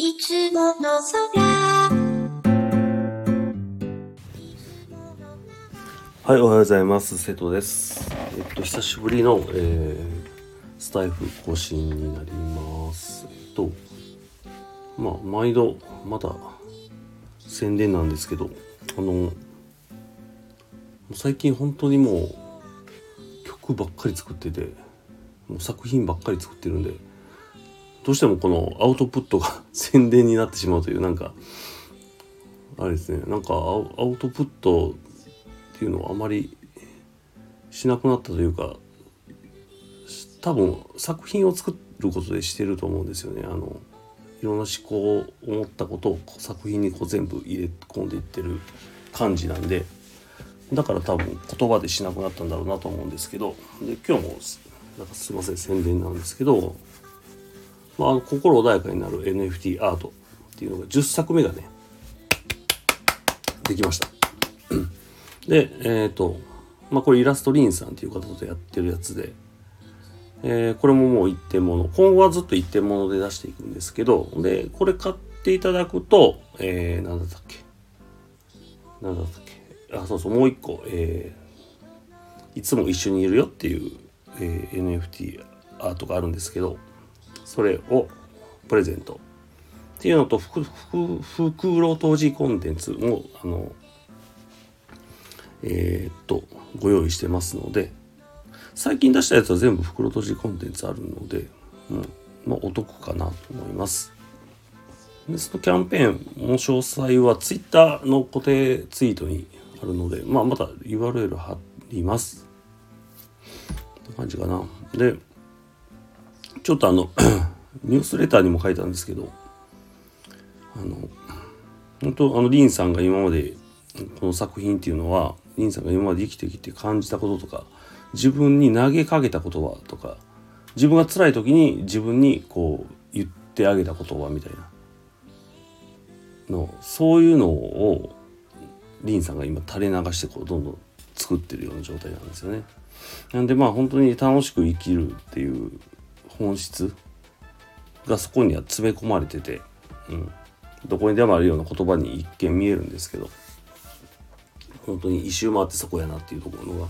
いつもの空はい、おはようございます。瀬戸です。えっと、久しぶりの、えースタイフ更新になります。えっと、まあ、毎度、まだ宣伝なんですけど、あの、最近本当にもう、曲ばっかり作ってて、もう作品ばっかり作ってるんで、どうしてもこのアウトプットが 宣伝になってしまうという、なんか、あれですね、なんかアウアウトプットっていうのをあまりしなくなったというか多分作品を作ることでしてると思うんですよね。あのいろんな思考を思ったことを作品にこう全部入れ込んでいってる感じなんでだから多分言葉でしなくなったんだろうなと思うんですけどで今日もなんかすいません宣伝なんですけど、まあ、心穏やかになる NFT アートっていうのが10作目がねできました。で、えっ、と、まあ、これイラストリンさんっていう方とやってるやつで、えーこれももう一点物。今後はずっと一点物で出していくんですけど、で、これ買っていただくと、えー、なんだったっけ？なんだったっけ？あ、そうそう、もう一個、えーいつも一緒にいるよっていう、えー NFT アートがあるんですけど、それをプレゼント。っていうのと、ふく、袋閉じコンテンツも、あの、えーっと、ご用意してますので、最近出したやつは全部袋閉じコンテンツあるので、うん、まあ、お得かなと思います。でそのキャンペーンの詳細は Twitter の固定ツイートにあるので、まあ、また URL 貼ります。って感じかな。で、ちょっとあの、ニュースレターにも書いたんですけど、あの、本当あの、リンさんが今までこの作品っていうのはリンさんが今まで生きてきて感じたこととか自分に投げかけた言葉とか自分が辛い時に自分にこう言ってあげた言葉みたいなのそういうのをリンさんが今垂れ流してこうどんどん作ってるような状態なんですよね。なんでまあ本当に楽しく生きるっていう本質がそこには詰め込まれてて、うん、どこにでもあるような言葉に一見見えるんですけど本当に一周回ってそこやなっていうところが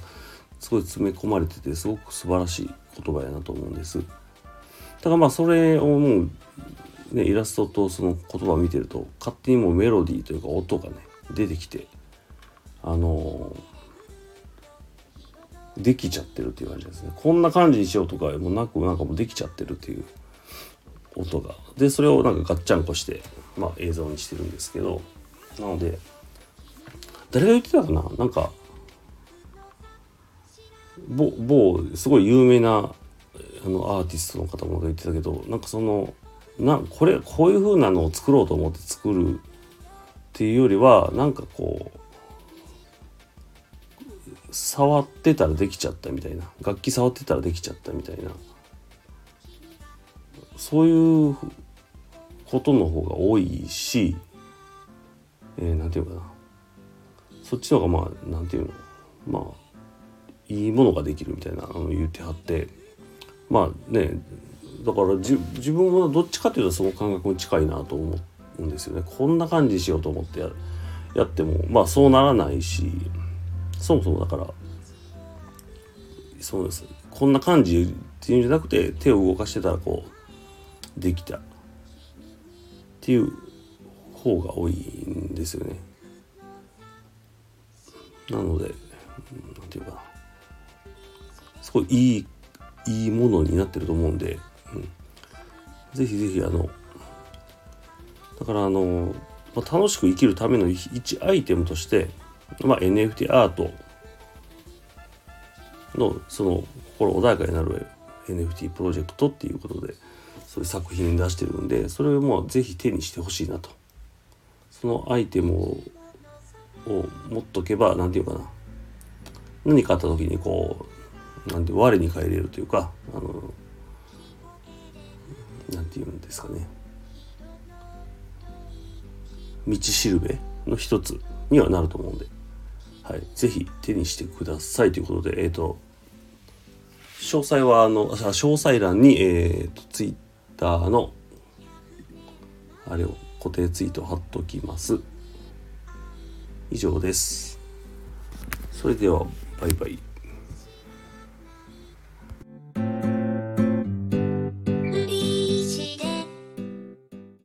すごい詰め込まれててすごく素晴らしい言葉やなと思うんです。だからまあそれをもうねイラストとその言葉を見てると勝手にもうメロディーというか音がね出てきてあのーできちゃってるっていう感じですね。こんな感じにしようとかもなくなんかもうできちゃってるっていう音が。でそれをなんかガッチャンコしてまあ映像にしてるんですけどなので誰が言ってたかな？なんか某某すごい有名なあのアーティストの方も言ってたけどなんかそのなこれこういう風なのを作ろうと思って作るっていうよりはなんかこう触ってたらできちゃったみたいな。楽器触ってたらできちゃったみたいな。そういうことの方が多いし、えー、なんていうかな。そっちの方がまあなんていうの。まあいいものができるみたいなあの言ってはって。まあねだから自分はどっちかというとその感覚に近いなと思うんですよね。こんな感じにしようと思ってややってもまあそうならないし。そもそもだからそうですこんな感じっていうんじゃなくて手を動かしてたらこうできたっていう方が多いんですよね。なので、なんていうかな。すごいいい、いいものになってると思うんで、うん、ぜひぜひあの、だからあの、まあ、楽しく生きるための一アイテムとして、まあ、NFT アートのその心穏やかになる NFT プロジェクトっていうことでそういう作品に出してるんでそれをもうぜひ手にしてほしいなと。そのアイテムを持っとけば何て言うかな。何かあった時にこうなんて我に返れるというかあのなんて言うんですかね。道しるべの一つにはなると思うんで、はい、ぜひ手にしてくださいということでえっ、と詳細はあの詳細欄にえっ、とツイッターのあれを固定ツイート貼っときます。以上です。それではバイバイ。